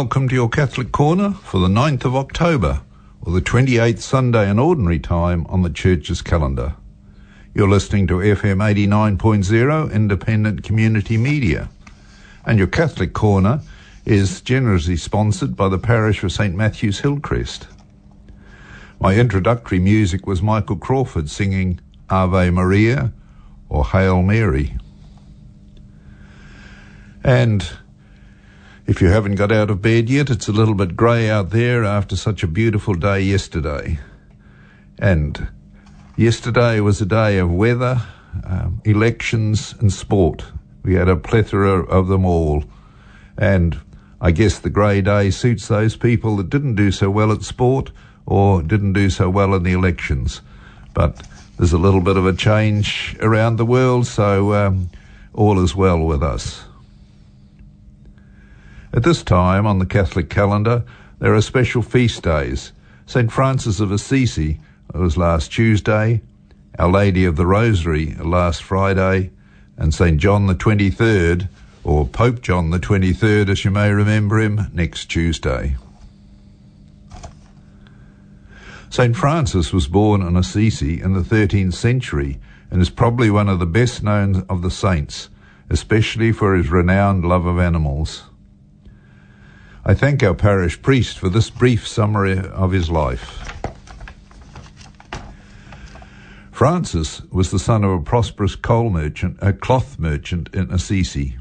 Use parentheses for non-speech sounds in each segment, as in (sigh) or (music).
welcome to your Catholic Corner for the 9th of October, or the 28th Sunday in Ordinary Time on the Church's calendar. You're listening to FM 89.0 Independent Community Media, and your Catholic Corner is generously sponsored by the parish of St Matthew's Hillcrest. My introductory music was Michael Crawford singing Ave Maria or Hail Mary. And if you haven't got out of bed yet, it's a little bit grey out there after such a beautiful day yesterday. And yesterday was a day of weather, um, elections, and sport. We had a plethora of them all. And I guess the grey day suits those people that didn't do so well at sport or didn't do so well in the elections. But there's a little bit of a change around the world, so um, all is well with us. At this time on the Catholic calendar, there are special feast days. St. Francis of Assisi was last Tuesday, Our Lady of the Rosary last Friday, and St. John the 23rd, or Pope John the 23rd, as you may remember him, next Tuesday. St. Francis was born in Assisi in the 13th century and is probably one of the best known of the saints, especially for his renowned love of animals. I thank our parish priest for this brief summary of his life. Francis was the son of a prosperous coal merchant, a cloth merchant in Assisi.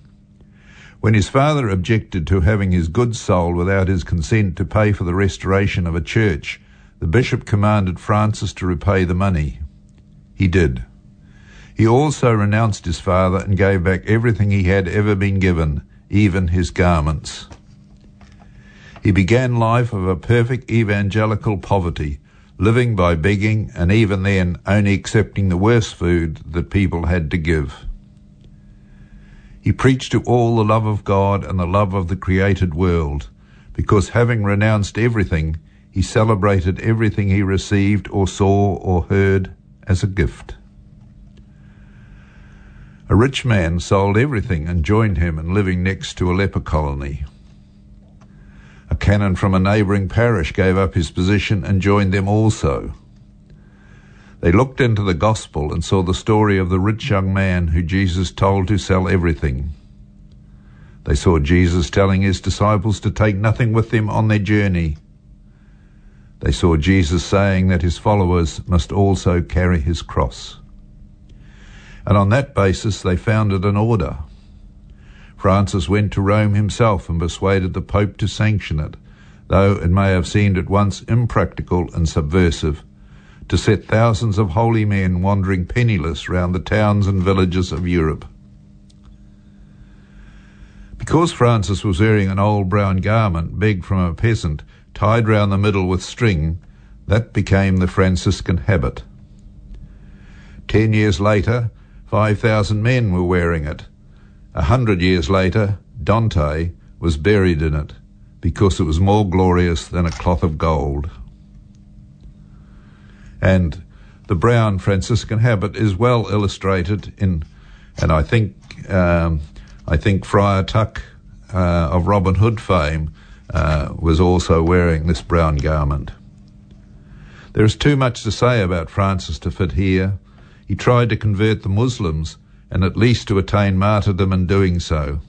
When his father objected to having his goods sold without his consent to pay for the restoration of a church, the bishop commanded Francis to repay the money. He did. He also renounced his father and gave back everything he had ever been given, even his garments. He began life of a perfect evangelical poverty, living by begging and even then only accepting the worst food that people had to give. He preached to all the love of God and the love of the created world, because having renounced everything, he celebrated everything he received or saw or heard as a gift. A rich man sold everything and joined him in living next to a leper colony. Canon from a neighbouring parish gave up his position and joined them also. They looked into the gospel and saw the story of the rich young man who Jesus told to sell everything. They saw Jesus telling his disciples to take nothing with them on their journey. They saw Jesus saying that his followers must also carry his cross. And on that basis, they founded an order Francis went to Rome himself and persuaded the Pope to sanction it, though it may have seemed at once impractical and subversive, to set thousands of holy men wandering penniless round the towns and villages of Europe. Because Francis was wearing an old brown garment begged from a peasant, tied round the middle with string, that became the Franciscan habit. Ten years later, 5,000 men were wearing it, a hundred years later, Dante was buried in it because it was more glorious than a cloth of gold. And the brown Franciscan habit is well illustrated in, and I think um, I think Friar Tuck uh, of Robin Hood fame uh, was also wearing this brown garment. There is too much to say about Francis to fit here. He tried to convert the Muslims and at least to attain martyrdom in doing so.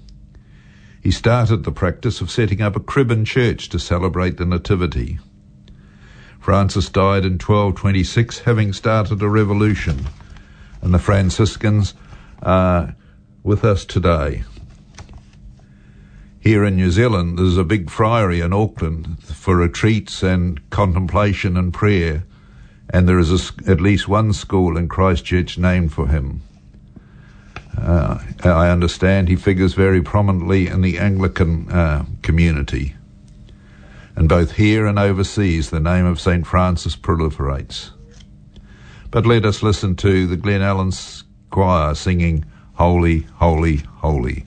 He started the practice of setting up a crib and church to celebrate the Nativity. Francis died in 1226, having started a revolution, and the Franciscans are with us today. Here in New Zealand, there's a big friary in Auckland for retreats and contemplation and prayer, and there is a, at least one school in Christchurch named for him. Uh, I understand he figures very prominently in the Anglican uh, community. And both here and overseas, the name of St. Francis proliferates. But let us listen to the Glen Allen choir singing Holy, Holy, Holy.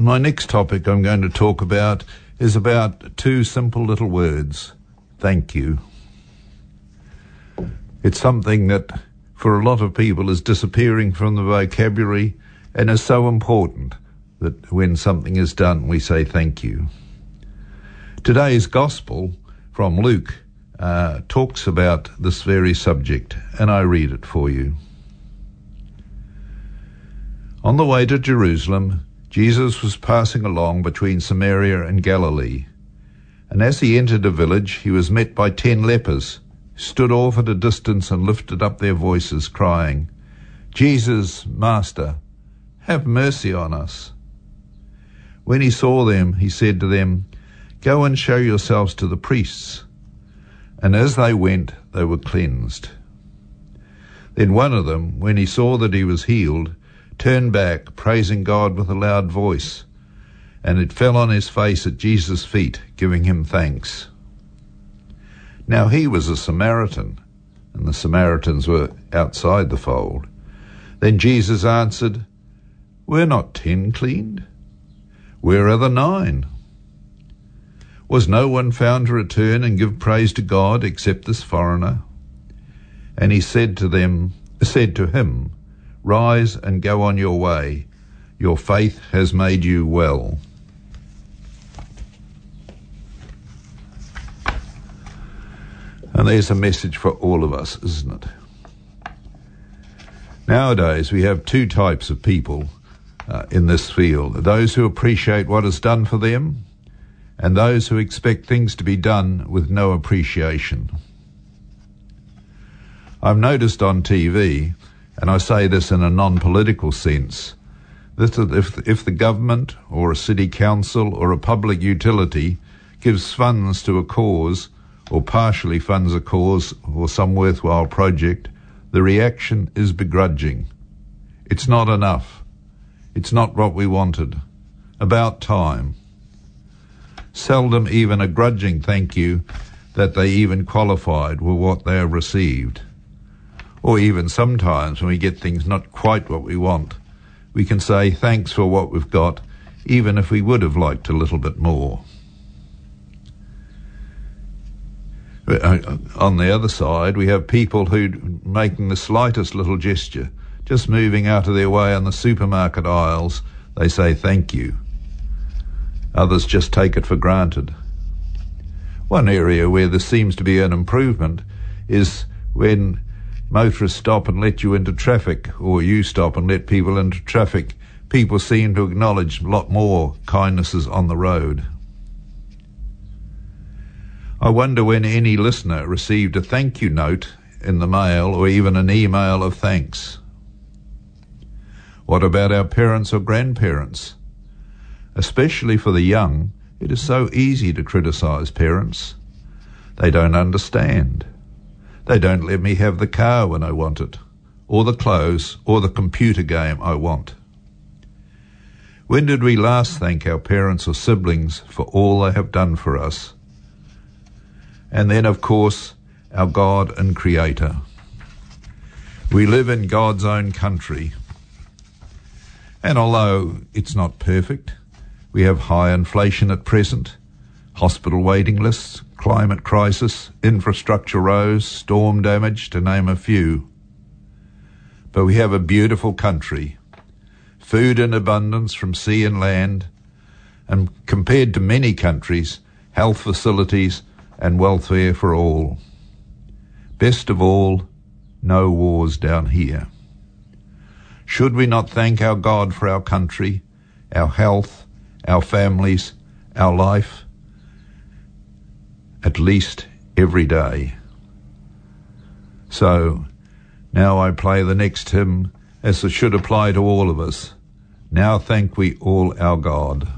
my next topic I'm going to talk about is about two simple little words thank you. It's something that for a lot of people is disappearing from the vocabulary and is so important that when something is done, we say thank you. Today's gospel from Luke uh, talks about this very subject, and I read it for you. On the way to Jerusalem, Jesus was passing along between Samaria and Galilee. And as he entered a village, he was met by ten lepers, stood off at a distance and lifted up their voices, crying, Jesus, Master, have mercy on us. When he saw them, he said to them, Go and show yourselves to the priests. And as they went, they were cleansed. Then one of them, when he saw that he was healed, turned back, praising God with a loud voice, and it fell on his face at Jesus' feet, giving him thanks. Now he was a Samaritan, and the Samaritans were outside the fold. Then Jesus answered, Were not ten cleaned? Where are the nine? Was no one found to return and give praise to God except this foreigner? And he said to them, said to him, Rise and go on your way. Your faith has made you well. And there's a message for all of us, isn't it? Nowadays, we have two types of people uh, in this field those who appreciate what is done for them, and those who expect things to be done with no appreciation. I've noticed on TV and I say this in a non-political sense, that if, if the government or a city council or a public utility gives funds to a cause or partially funds a cause or some worthwhile project, the reaction is begrudging. It's not enough. It's not what we wanted. About time. Seldom even a grudging thank you that they even qualified with what they have received or even sometimes when we get things not quite what we want, we can say thanks for what we've got, even if we would have liked a little bit more. Uh, on the other side, we have people who making the slightest little gesture, just moving out of their way on the supermarket aisles, they say thank you. Others just take it for granted. One area where there seems to be an improvement is when motorists stop and let you into traffic, or you stop and let people into traffic, people seem to acknowledge a lot more kindnesses on the road. I wonder when any listener received a thank you note in the mail or even an email of thanks. What about our parents or grandparents? Especially for the young, it is so easy to criticise parents. They don't understand. They don't let me have the car when I want it, or the clothes, or the computer game I want. When did we last thank our parents or siblings for all they have done for us? And then, of course, our God and Creator. We live in God's own country. And although it's not perfect, we have high inflation at present, hospital waiting lists, climate crisis, infrastructure woes, storm damage, to name a few. But we have a beautiful country, food in abundance from sea and land, and compared to many countries, health facilities and welfare for all. Best of all, no wars down here. Should we not thank our God for our country, our health, our families, our life? At least every day. So now I play the next hymn as it should apply to all of us. Now thank we all our God.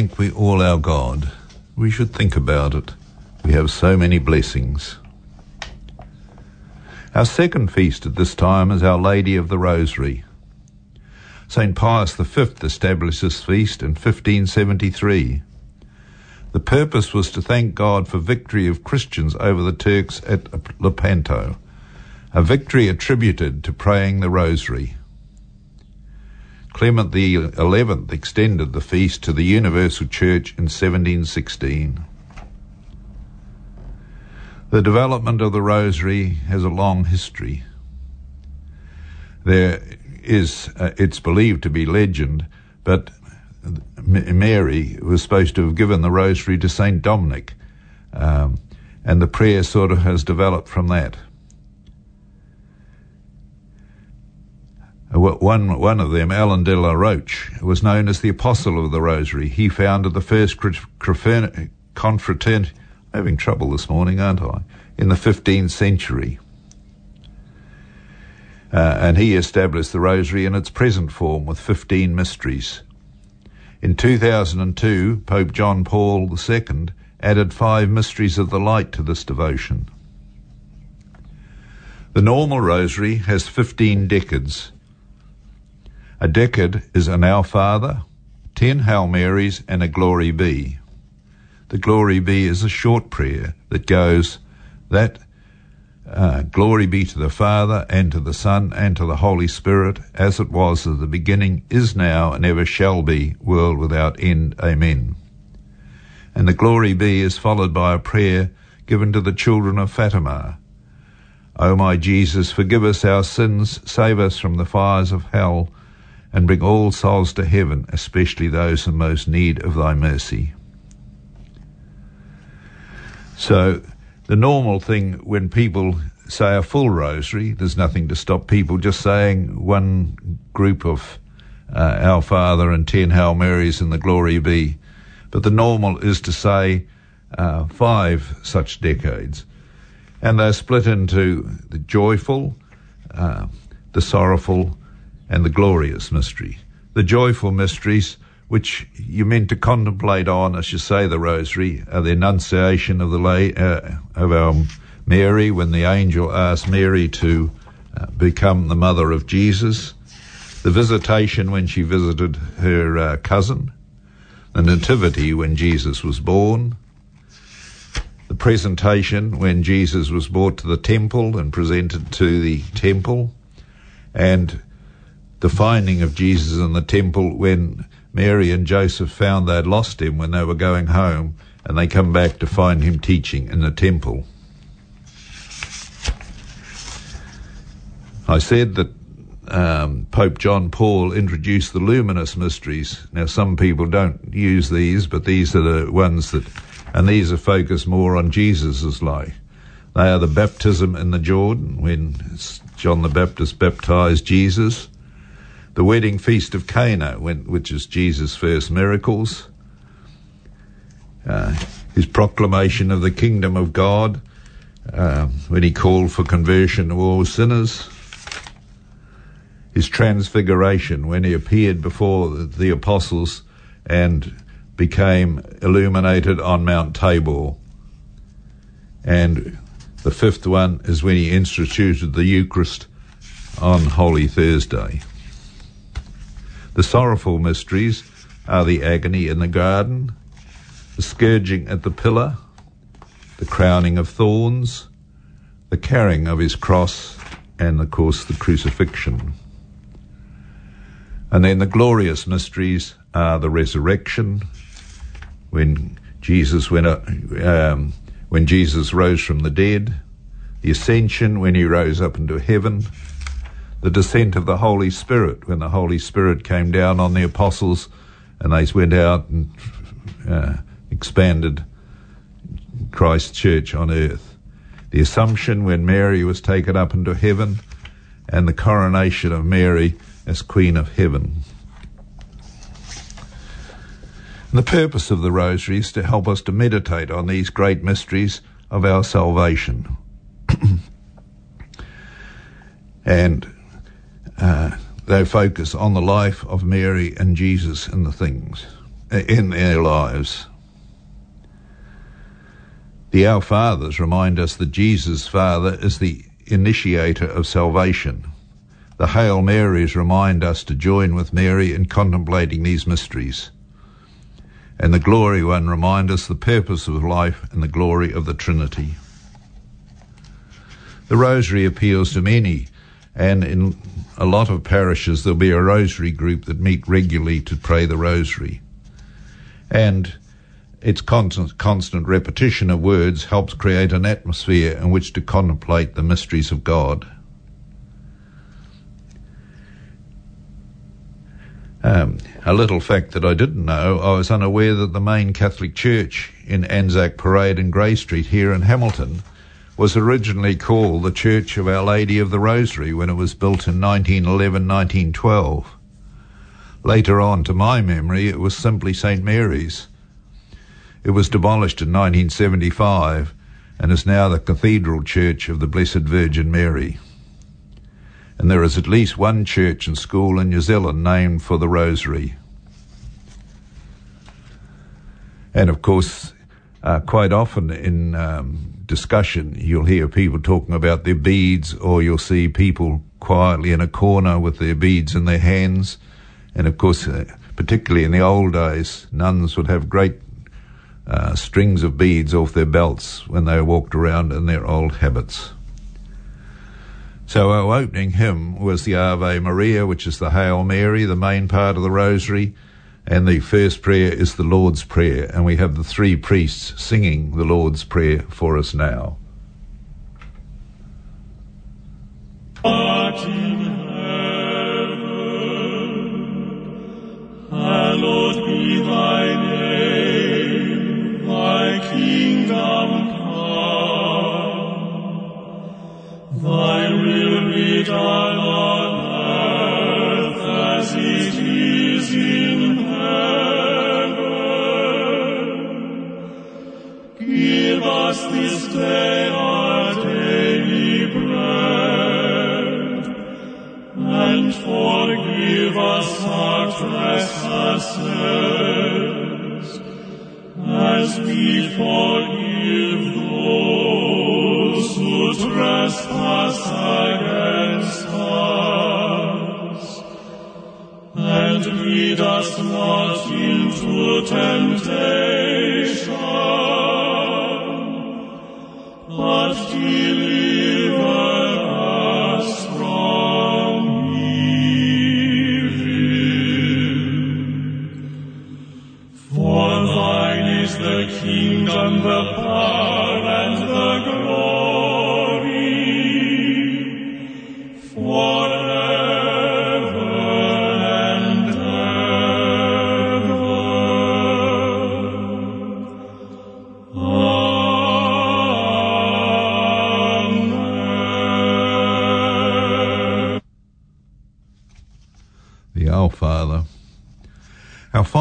Thank we all our God. We should think about it. We have so many blessings. Our second feast at this time is Our Lady of the Rosary. St. Pius V established this feast in 1573. The purpose was to thank God for victory of Christians over the Turks at Lepanto, a victory attributed to praying the Rosary. Clement XI extended the feast to the Universal Church in 1716. The development of the Rosary has a long history. There is, uh, it's believed to be legend, but Mary was supposed to have given the Rosary to Saint Dominic, um, and the prayer sort of has developed from that. One, one of them, Alan de la Roche, was known as the Apostle of the Rosary. He founded the first confraternity, having trouble this morning, aren't I? In the 15th century. Uh, and he established the Rosary in its present form with 15 mysteries. In 2002, Pope John Paul II added five mysteries of the light to this devotion. The normal Rosary has 15 decades a decade is an Our Father, ten Hail Marys, and a Glory Be. The Glory Be is a short prayer that goes, that uh, glory be to the Father, and to the Son, and to the Holy Spirit, as it was at the beginning, is now, and ever shall be, world without end. Amen. And the glory be is followed by a prayer given to the children of Fatima. O my Jesus, forgive us our sins, save us from the fires of hell, and bring all souls to heaven, especially those in most need of thy mercy. So, the normal thing when people say a full rosary, there's nothing to stop people just saying one group of uh, Our Father and ten Hail Marys and the Glory Be. But the normal is to say uh, five such decades. And they're split into the joyful, uh, the sorrowful, and the glorious mystery. The joyful mysteries, which you're meant to contemplate on as you say the rosary, are the Annunciation of the lay, uh, of our Mary when the angel asked Mary to uh, become the mother of Jesus, the visitation when she visited her uh, cousin, the nativity when Jesus was born, the presentation when Jesus was brought to the temple and presented to the temple, and the finding of Jesus in the temple when Mary and Joseph found they'd lost him when they were going home, and they come back to find him teaching in the temple. I said that um, Pope John Paul introduced the luminous mysteries. Now, some people don't use these, but these are the ones that, and these are focused more on Jesus' life. They are the baptism in the Jordan when John the Baptist baptized Jesus, the wedding feast of Cana, when, which is Jesus' first miracles, uh, his proclamation of the kingdom of God, uh, when he called for conversion of all sinners, his transfiguration, when he appeared before the apostles and became illuminated on Mount Tabor. And the fifth one is when he instituted the Eucharist on Holy Thursday. The sorrowful mysteries are the agony in the garden, the scourging at the pillar, the crowning of thorns, the carrying of his cross, and of course the crucifixion. And then the glorious mysteries are the resurrection, when Jesus went up, um, when Jesus rose from the dead, the ascension when he rose up into heaven, the descent of the Holy Spirit when the Holy Spirit came down on the apostles and they went out and uh, expanded Christ's church on earth. The Assumption when Mary was taken up into heaven and the coronation of Mary as Queen of Heaven. And the purpose of the Rosary is to help us to meditate on these great mysteries of our salvation. (clears throat) and uh, they focus on the life of Mary and Jesus and the things. in their lives. The Our Fathers remind us that Jesus, Father, is the initiator of salvation. The Hail Marys remind us to join with Mary in contemplating these mysteries. And the Glory One remind us the purpose of life and the glory of the Trinity. The Rosary appeals to many, and in a lot of parishes there'll be a Rosary group that meet regularly to pray the Rosary. And its constant, constant repetition of words helps create an atmosphere in which to contemplate the mysteries of God. Um, a little fact that I didn't know, I was unaware that the main Catholic church in Anzac Parade in Grey Street here in Hamilton was originally called the Church of Our Lady of the Rosary when it was built in 1911 1912. Later on, to my memory, it was simply St. Mary's. It was demolished in 1975 and is now the Cathedral Church of the Blessed Virgin Mary. And there is at least one church and school in New Zealand named for the Rosary. And of course, uh, quite often in um, discussion, you'll hear people talking about their beads, or you'll see people quietly in a corner with their beads in their hands. And of course, uh, particularly in the old days, nuns would have great uh, strings of beads off their belts when they walked around in their old habits. So our opening hymn was the Ave Maria, which is the Hail Mary, the main part of the Rosary, and the first prayer is the Lord's Prayer, and we have the three priests singing the Lord's Prayer for us now. Art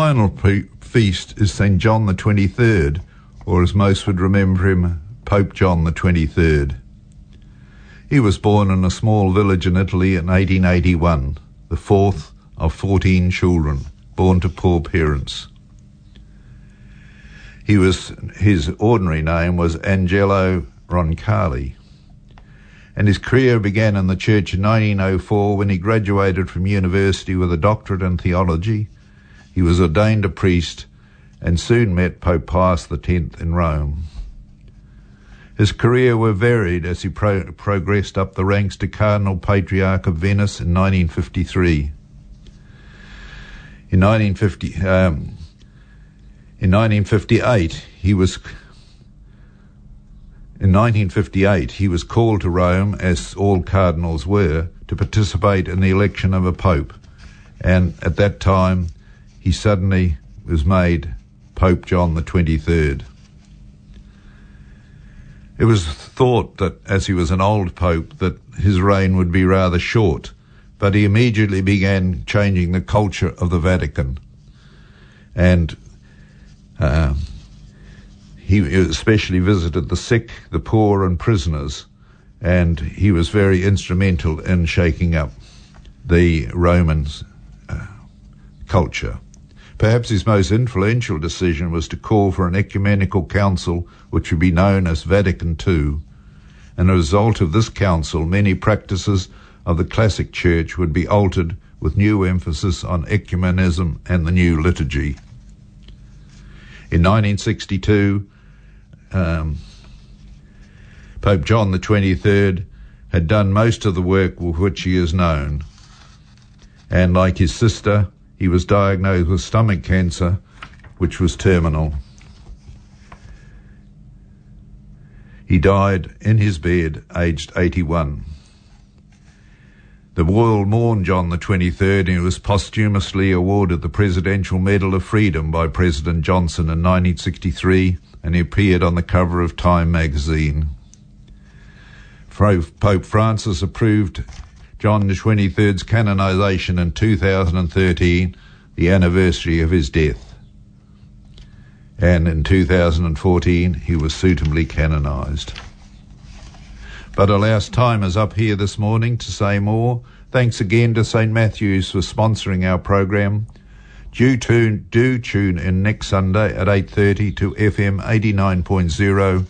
final pre- feast is St. John the 23rd, or as most would remember him, Pope John the 23rd. He was born in a small village in Italy in 1881, the fourth of 14 children born to poor parents. He was, his ordinary name was Angelo Roncalli and his career began in the church in 1904 when he graduated from university with a doctorate in theology. He was ordained a priest and soon met Pope Pius X in Rome. His career was varied as he pro- progressed up the ranks to Cardinal Patriarch of Venice in 1953. In 1950, um, in 1958, he was in 1958, he was called to Rome, as all cardinals were, to participate in the election of a pope. And at that time, he suddenly was made Pope John the 23rd. It was thought that, as he was an old pope, that his reign would be rather short, but he immediately began changing the culture of the Vatican. And uh, he especially visited the sick, the poor, and prisoners, and he was very instrumental in shaking up the Roman uh, culture. Perhaps his most influential decision was to call for an ecumenical council which would be known as Vatican II. And as a result of this council, many practices of the classic church would be altered with new emphasis on ecumenism and the new liturgy. In 1962, um, Pope John 23rd had done most of the work with which he is known. And like his sister, he was diagnosed with stomach cancer, which was terminal. He died in his bed, aged 81. The world mourned John the 23rd and he was posthumously awarded the Presidential Medal of Freedom by President Johnson in 1963 and he appeared on the cover of Time magazine. Pope Francis approved John the 23rd's canonization in 2013, the anniversary of his death. And in 2014, he was suitably canonized. But alas, time is up here this morning to say more. Thanks again to St. Matthew's for sponsoring our program. Do tune, do tune in next Sunday at 8.30 to FM 89.0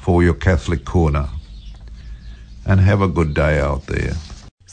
for your Catholic Corner. And have a good day out there.